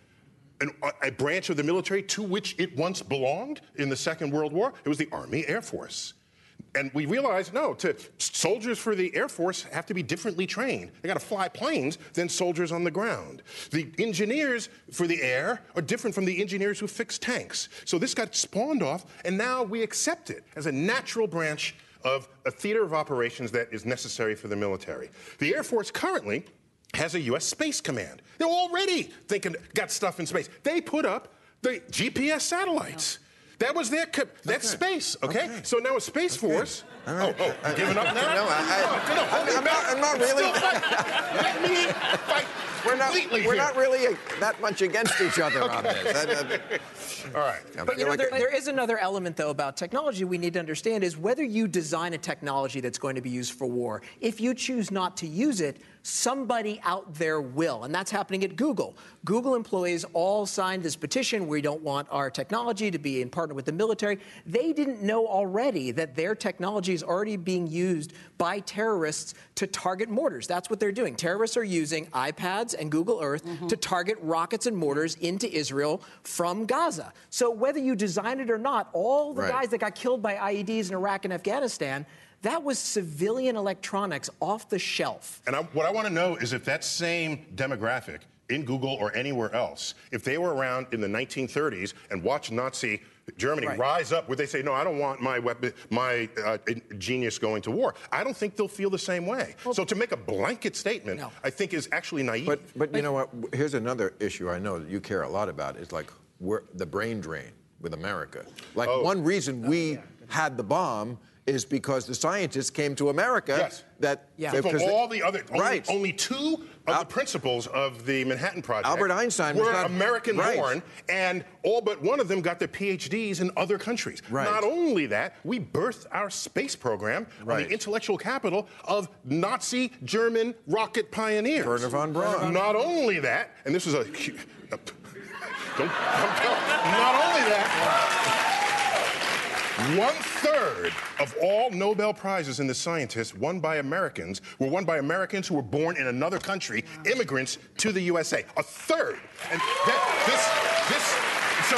an, a branch of the military to which it once belonged in the Second World War. It was the Army Air Force. And we realized, no, to soldiers for the Air Force have to be differently trained. They got to fly planes than soldiers on the ground. The engineers for the air are different from the engineers who fix tanks. So this got spawned off, and now we accept it as a natural branch of a theater of operations that is necessary for the military. The Air Force currently has a U.S. Space Command. They're already thinking, got stuff in space. They put up the GPS satellites. That was their, co- that's space, okay? Okay. So now a Space Force. All right. Oh, oh, you giving up now? No, I- I- no, no, I'm back. not- I'm not really-. Let me fight We're not, completely we're here. not really uh, that much against each other on this. That- that- All right. I But you know, like there, it- there is another element, though, about technology we need to understand is whether you design a technology that's going to be used for war, if you choose not to use it, somebody out there will. And that's happening at Google. Google employees all signed this petition. We don't want our technology to be in partner with the military. They didn't know already that their technology is already being used by terrorists to target mortars. That's what they're doing. Terrorists are using iPads and Google Earth mm-hmm. to target rockets and mortars into Israel from Gaza. So whether you design it or not, all the Right. guys that got killed by IEDs in Iraq and Afghanistan, that was civilian electronics off the shelf. And I, what I want to know is if that same demographic in Google or anywhere else, if they were around in the 1930s and watched Nazi Germany Right. rise up, would they say, no, I don't want my weapon, my uh, genius going to war? I don't think they'll feel the same way. so to make a blanket statement, No. I think is actually naive. But but you know what? Here's another issue I know that you care a lot about is like where the brain drain with America. Like Oh. one reason we had the bomb is because the scientists came to America. Yes. That Yeah. From all the other, only, right. only two of Al- the principles of the Manhattan Project Albert Einstein was were not- American right. born, and all but one of them got their PhDs in other countries. Right. Not only that, we birthed our space program on Right. the intellectual capital of Nazi German rocket pioneers. Wernher von Braun. Not only that, and this is a. a don't, don't tell. Not only that. One third of all Nobel Prizes in the scientists won by Americans were won by Americans who were born in another country, immigrants to the USA. A third. And that, this, this, so,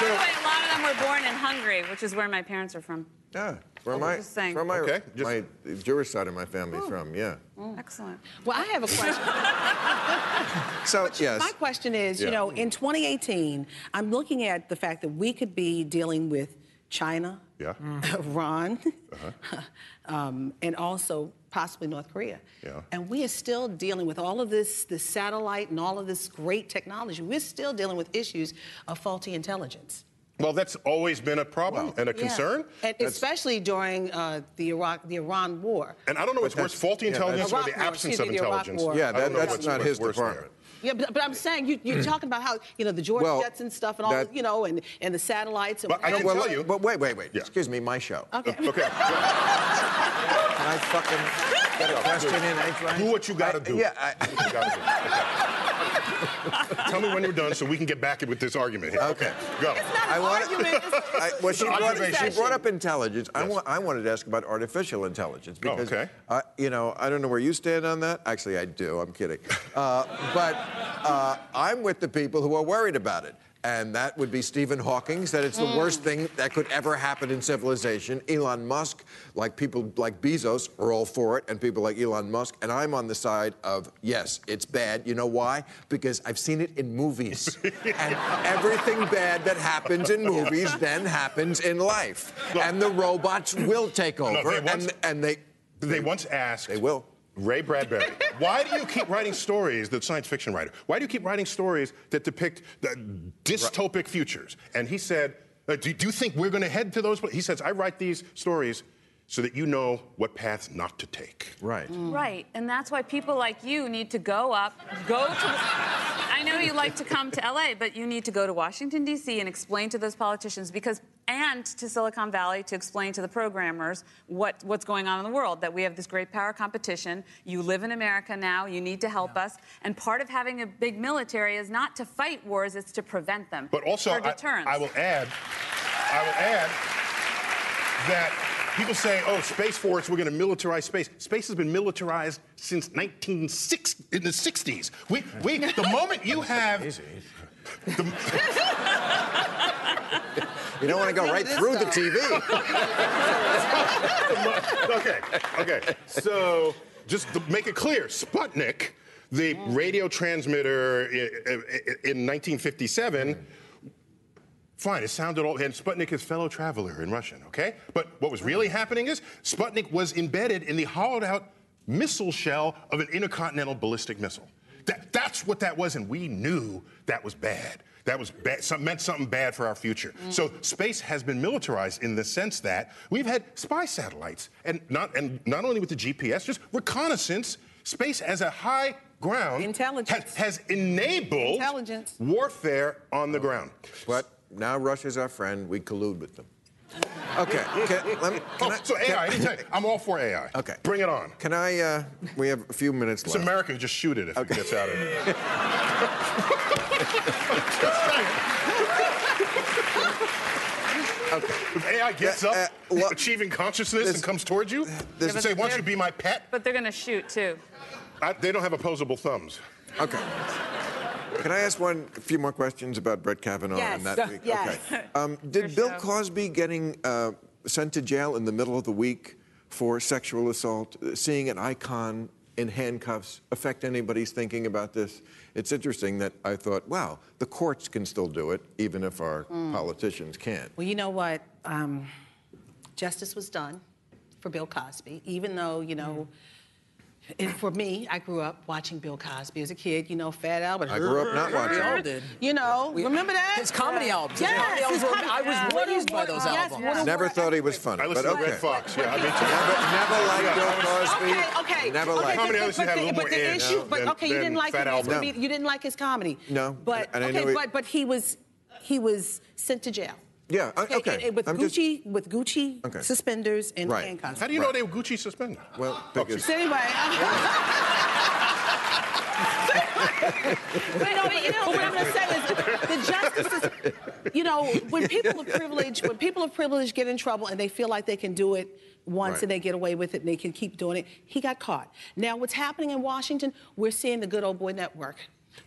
By the way, a lot of them were born in Hungary, which is where my parents are from. Yeah. Where my, Just saying. where my, Okay, just- my Jewish side of my family is from, yeah. Mm. Excellent. Well, I have a question. So, yes. My question is, you know, in 2018, I'm looking at the fact that we could be dealing with China, yeah. Iran, um, and also possibly North Korea. Yeah. And we are still dealing with all of this, the satellite and all of this great technology. We're still dealing with issues of faulty intelligence. Well, that's always been a problem and a Yeah. concern. And especially during uh, the Iraq, the Iran War. And I don't know what's But worse, faulty yeah, intelligence or the war, absence of me, the Iraq intelligence. Yeah, that, that's not his department. there. Department. Yeah, but, but I'm saying you, you're talking about how you know the George Well, jets and stuff and all that- you know and, and the satellites and But I can Well, tell let- you- But wait, wait, wait. Yeah. Excuse me, my show. Okay. Okay. Can I fucking get a question in edgewise? Do what you gotta do. Yeah, I, Do Tell me when you're done so we can get back in with this argument here. Okay. Go. It's not I an wanna- argument. It's, I, well, she brought, she brought up intelligence. I, Yes. wa- I wanted to ask about artificial intelligence Oh, because, okay. uh, you know, I don't know where you stand on that. Actually, I do. I'm kidding. Uh, but uh, I'm with the people who are worried about it. And that would be Stephen Hawking said it's the mm. worst thing that could ever happen in civilization. Elon Musk, like people like Bezos, are all for it, and people like Elon Musk. And I'm on the side of yes, it's bad. You know why? Because I've seen it in movies. and everything bad that happens in movies then happens in life. And the robots will take over. they once- and, and they. They once asked. They will. Ray Bradbury, why do you keep writing stories, the science fiction writer, why do you keep writing stories that depict dystopic futures? And he said, uh, do, do you think we're going to head to those? pla-" He says, I write these stories so that you know what paths not to take. Right. Mm. Right, and that's why people like you need to go up, go to. I know you like to come to LA, but you need to go to Washington D.C. and explain to those politicians because, and to Silicon Valley to explain to the programmers what what's going on in the world. That we have this great power competition. You live in America now. You need to help us, and part of having a big military is not to fight wars; it's to prevent them. But also, I. I will add, I will add that people say, "Oh, space force, we're going to militarize space." Space has been militarized since 1960 in the 60s. We, we, the moment you have, the, You don't want to go right through the TV. okay, okay. So just to make it clear, Sputnik, the mm. radio transmitter i- i- i- in 1957. Fine, it sounded all, and Sputnik is fellow traveler in Russian, okay? But what was really happening is Sputnik was embedded in the hollowed out missile shell of an intercontinental ballistic missile. That, that's what that was, and we knew that was bad. That was bad, some, meant something bad for our future. Mm. So space has been militarized in the sense that we've had spy satellites, and not and not only with the GPS, just reconnaissance. Space as a high ground Intelligence. has, has enabled Intelligence. warfare on the ground. But now Russia's our friend. We collude with them. Okay. Can, let me, can Oh, I, so can- AI, anytime. I'm all for AI. Okay. Bring it on. Can I? Uh, we have a few minutes It's left. America, just shoot it if it gets out of it. Okay. If AI gets up, Uh, uh, lo- achieving consciousness this- and comes towards you, this- and say, "Why don't you be my pet?" but they're going to shoot too. I, they don't have opposable thumbs. Okay. Can I ask one, a few more questions about Brett Kavanaugh Yes, and that week? yes. Okay. Um, did Bill. Cosby getting uh, sent to jail in the middle of the week for sexual assault, uh, seeing an icon in handcuffs affect anybody's thinking about this? It's interesting that I thought, wow, the courts can still do it, even if our Mm. politicians can't. Well, you know what? Um, justice was done for Bill Cosby, even though, you know, and for me, I grew up watching Bill Cosby as a kid, you know, Fat Albert. I grew up not watching We all did. You know, We- remember that? His comedy albums. His Yes, albums were- I was Water, raised by those yes, albums. Water, Never thought he was funny, I but listened to okay. Redd Foxx. Yeah, I mean, Never, never liked Bill Cosby. Okay, okay. Never okay, liked Comedy but- obviously but had a the- little but more the edge issue, but okay, you didn't like Fat his Albert. comedy- you didn't like his comedy. No, but and okay, but but he was he was sent to jail. Yeah, uh, okay. and- and with I'm just- Gucci with Gucci Okay. suspenders and Right. handcuffs. How do you know they were Gucci suspenders? Well, because So anyway. but no, you know what I'm going to say is the justice is, you know, when people of privilege, when people of privilege get in trouble and they feel like they can do it once Right. and they get away with it and they can keep doing it, he got caught. Now, what's happening in Washington? We're seeing the good old boy network.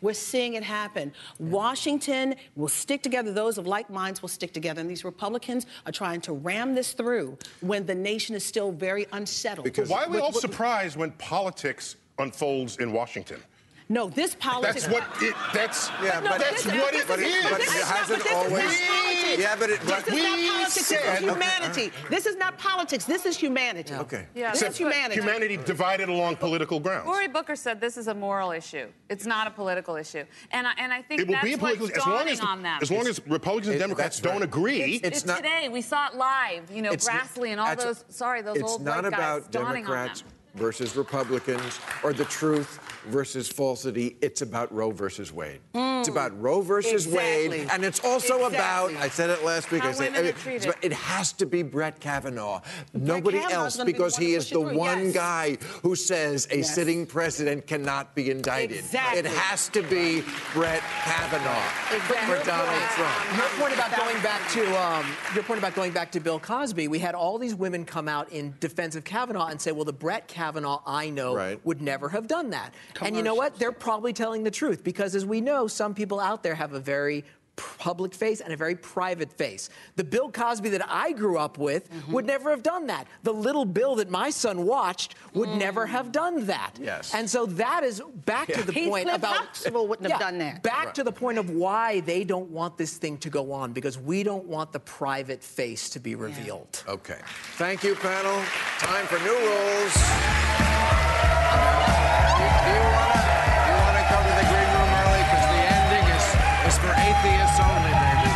We're seeing it happen. Washington will stick together. Those of like minds will stick together. And these Republicans are trying to ram this through when the nation is still very unsettled. Because- Why are we With- all with- surprised when politics unfolds in Washington? No, this politics. That's what it. That's Yeah, No, but that's this- what this it but it- is. but This it is not- hasn't but this is not always- politics. Yeah, but it- this but is not we politics. This said- is Okay, humanity. This is not politics. This is humanity. Okay. Yeah, this that's is humanity. Humanity divided along political grounds. Cory Booker said this is a moral issue. It's not a political issue, and I, and I think It will that's be a political what's as long as on them. as long as Republicans and Democrats don't agree. It's It's not- today. We saw it live. You know, Grassley and all those. Sorry, those it's old not white guys. about dawning on Democrats versus Republicans or the truth versus falsity. It's about Roe versus Wade. It's about Roe versus Exactly. Wade, and it's also Exactly. about. I said it last week. How I said women are it's treated. about- it has to be Brett Kavanaugh. Nobody Kavanaugh's else, gonna be because he is the through, one yes. guy who says a Yes. sitting president cannot be indicted. Exactly. It has to be Brett Kavanaugh Exactly. for Donald Trump. Your point about going back to um, your point about going back to Bill Cosby, we had all these women come out in defense of Kavanaugh and say, "Well, the Brett Kavanaugh I know Right. would never have done that." And you know what? They're probably telling the truth because, as we know, some people out there have a very public face and a very private face. The Bill Cosby that I grew up with Mm-hmm. would never have done that. The little Bill that my son watched would Mm. never have done that. Yes. And so that is back to the Heathcliff point about Huxtable wouldn't have done that. Back to the point of why they don't want this thing to go on because we don't want the private face to be revealed. Okay. Thank you, panel. Time for new rules. Do you want to you want to go to the green room early because the ending is is for atheists only, baby.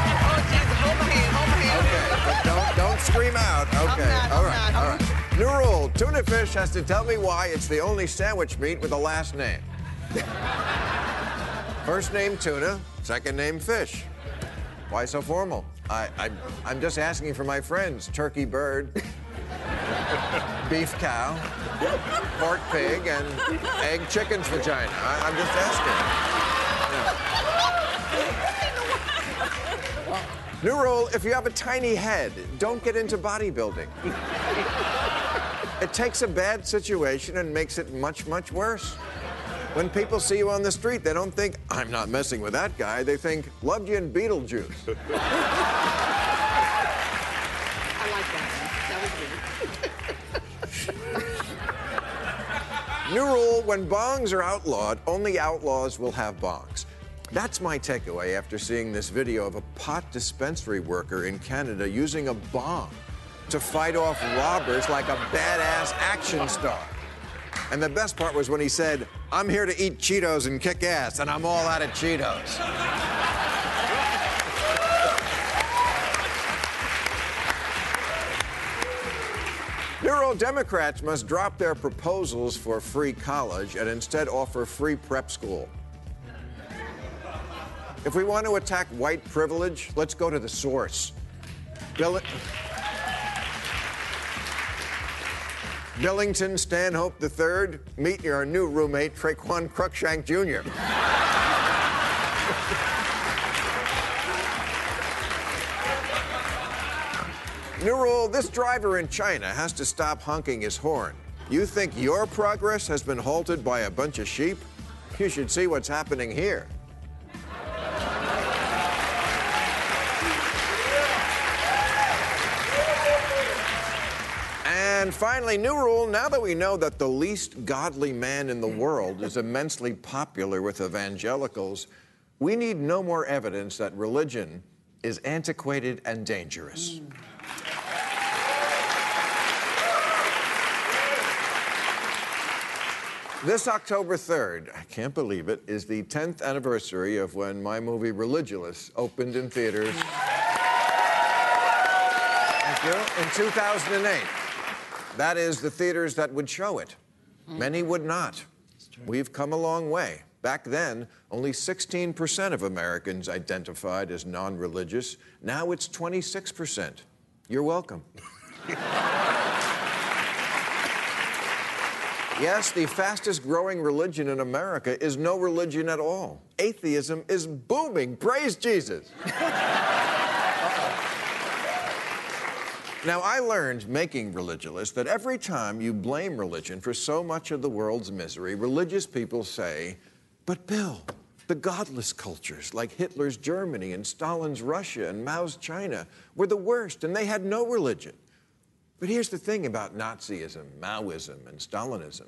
Okay, but don't don't scream out. Okay, not, all I'm right, not. all right. New rule: tuna fish has to tell me why it's the only sandwich meat with a last name. First name tuna, second name fish. Why so formal? I, I I'm just asking for my friends: turkey bird, beef cow, pork pig, and egg chicken's vagina. I, I'm just asking. Yeah. New rule if you have a tiny head, don't get into bodybuilding. It takes a bad situation and makes it much, much worse. When people see you on the street, they don't think, I'm not messing with that guy. They think, loved you in Beetlejuice. I like that. That was good. New rule when bongs are outlawed, only outlaws will have bongs. That's my takeaway after seeing this video of a pot dispensary worker in Canada using a bong to fight off robbers like a badass action star. And the best part was when he said, I'm here to eat Cheetos and kick ass, and I'm all out of Cheetos. Neuro Democrats must drop their proposals for free college and instead offer free prep school. If we want to attack white privilege, let's go to the source. Bill- Billington Stanhope III, meet your new roommate, Traquan Cruikshank Jr. New rule this driver in China has to stop honking his horn. You think your progress has been halted by a bunch of sheep? You should see what's happening here. And finally, new rule now that we know that the least godly man in the world is immensely popular with evangelicals, we need no more evidence that religion is antiquated and dangerous. This October 3rd, I can't believe it, is the 10th anniversary of when my movie Religulous opened in theaters. Thank you. In 2008. That is the theaters that would show it. Many would not. We've come a long way. Back then, only 16% of Americans identified as non religious. Now it's 26%. You're welcome. Yes, the fastest growing religion in America is no religion at all. Atheism is booming. Praise Jesus. now, I learned making Religulous that every time you blame religion for so much of the world's misery, religious people say, But Bill, the godless cultures like Hitler's Germany and Stalin's Russia and Mao's China were the worst and they had no religion. But here's the thing about Nazism, Maoism, and Stalinism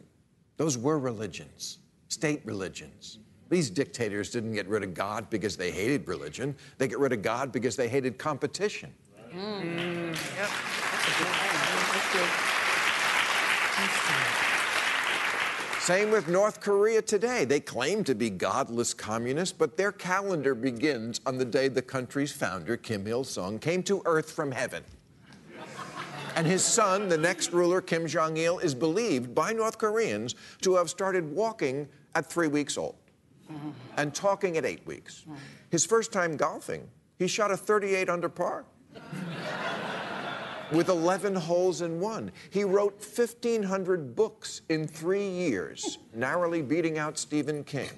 those were religions, state religions. These dictators didn't get rid of God because they hated religion, they get rid of God because they hated competition. Same with North Korea today. They claim to be godless communists, but their calendar begins on the day the country's founder, Kim Il sung, came to earth from heaven. And his son, the next ruler, Kim Jong il, is believed by North Koreans to have started walking at three weeks old and talking at eight weeks. His first time golfing, he shot a 38 under par with 11 holes in one. He wrote 1,500 books in three years, narrowly beating out Stephen King.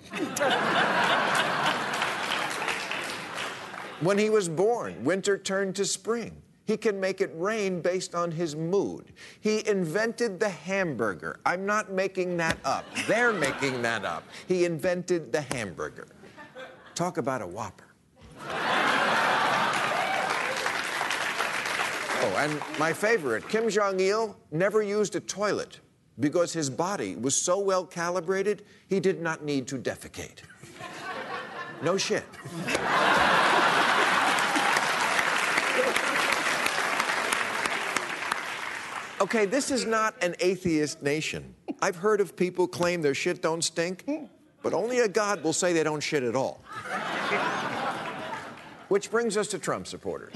when he was born, winter turned to spring. He can make it rain based on his mood. He invented the hamburger. I'm not making that up. They're making that up. He invented the hamburger. Talk about a whopper. Oh, and my favorite, Kim Jong il never used a toilet because his body was so well calibrated, he did not need to defecate. No shit. Okay, this is not an atheist nation. I've heard of people claim their shit don't stink, but only a God will say they don't shit at all. Which brings us to Trump supporters.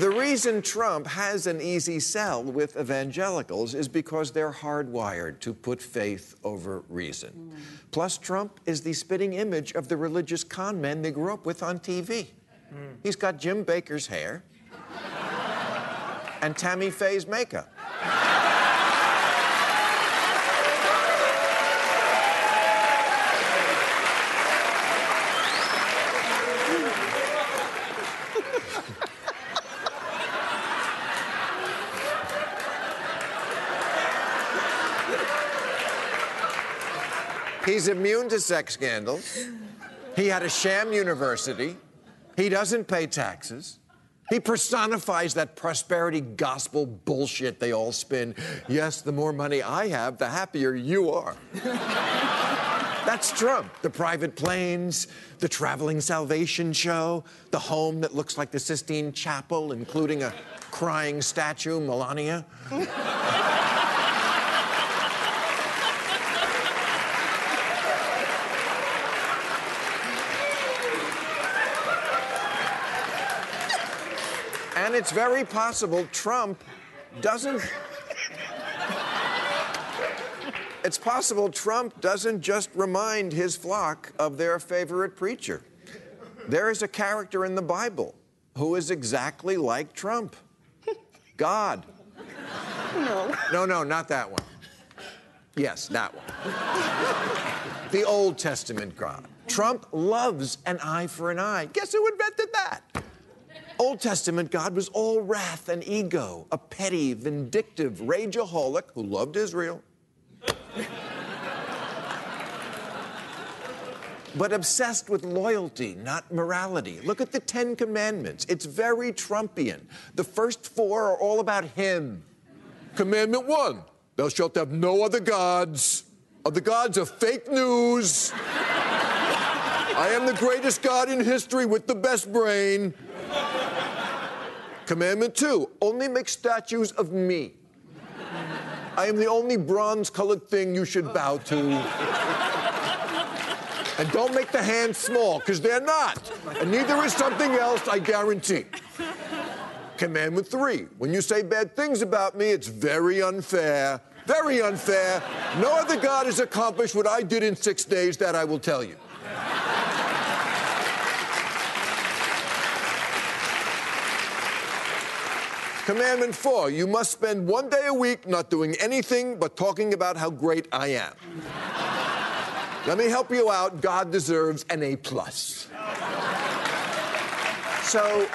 the reason Trump has an easy sell with evangelicals is because they're hardwired to put faith over reason. Mm. Plus, Trump is the spitting image of the religious con men they grew up with on TV. Mm. He's got Jim Bakker's hair and Tammy Faye's makeup. He's immune to sex scandals. He had a sham university. He doesn't pay taxes. He personifies that prosperity gospel bullshit they all spin. Yes, the more money I have, the happier you are. That's Trump. The private planes, the traveling salvation show, the home that looks like the Sistine Chapel, including a crying statue, Melania. And it's very possible Trump doesn't. it's possible Trump doesn't just remind his flock of their favorite preacher. There is a character in the Bible who is exactly like Trump God. No. No, no, not that one. Yes, that one. the Old Testament God. Trump loves an eye for an eye. Guess who invented that? Old Testament God was all wrath and ego, a petty, vindictive rageaholic who loved Israel. but obsessed with loyalty, not morality. Look at the Ten Commandments. It's very Trumpian. The first four are all about him. Commandment one Thou shalt have no other gods. Other gods are fake news. I am the greatest God in history with the best brain. Commandment two only make statues of me. I am the only bronze colored thing you should bow to. and don't make the hands small, because they're not. And neither is something else, I guarantee. Commandment three when you say bad things about me, it's very unfair. Very unfair. No other God has accomplished what I did in six days, that I will tell you. Commandment four you must spend one day a week not doing anything but talking about how great I am. Let me help you out. God deserves an A plus. So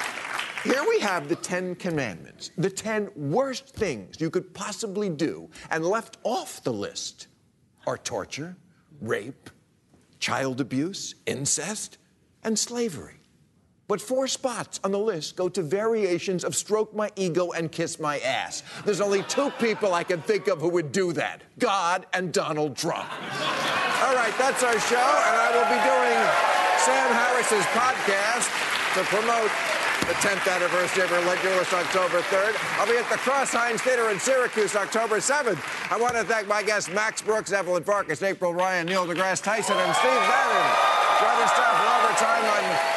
here we have the Ten Commandments, the ten worst things you could possibly do, and left off the list are torture, rape, child abuse, incest, and slavery. But four spots on the list go to variations of stroke my ego and kiss my ass. There's only two people I can think of who would do that God and Donald Trump. All right, that's our show, and I will be doing Sam Harris's podcast to promote the 10th anniversary of her Religulous October 3rd. I'll be at the Crouse-Hinds Theater in Syracuse October 7th. I want to thank my guests Max Brooks, Evelyn Farkas, April Ryan, Neil deGrasse Tyson, and Steve Bannon. Join us for overtime on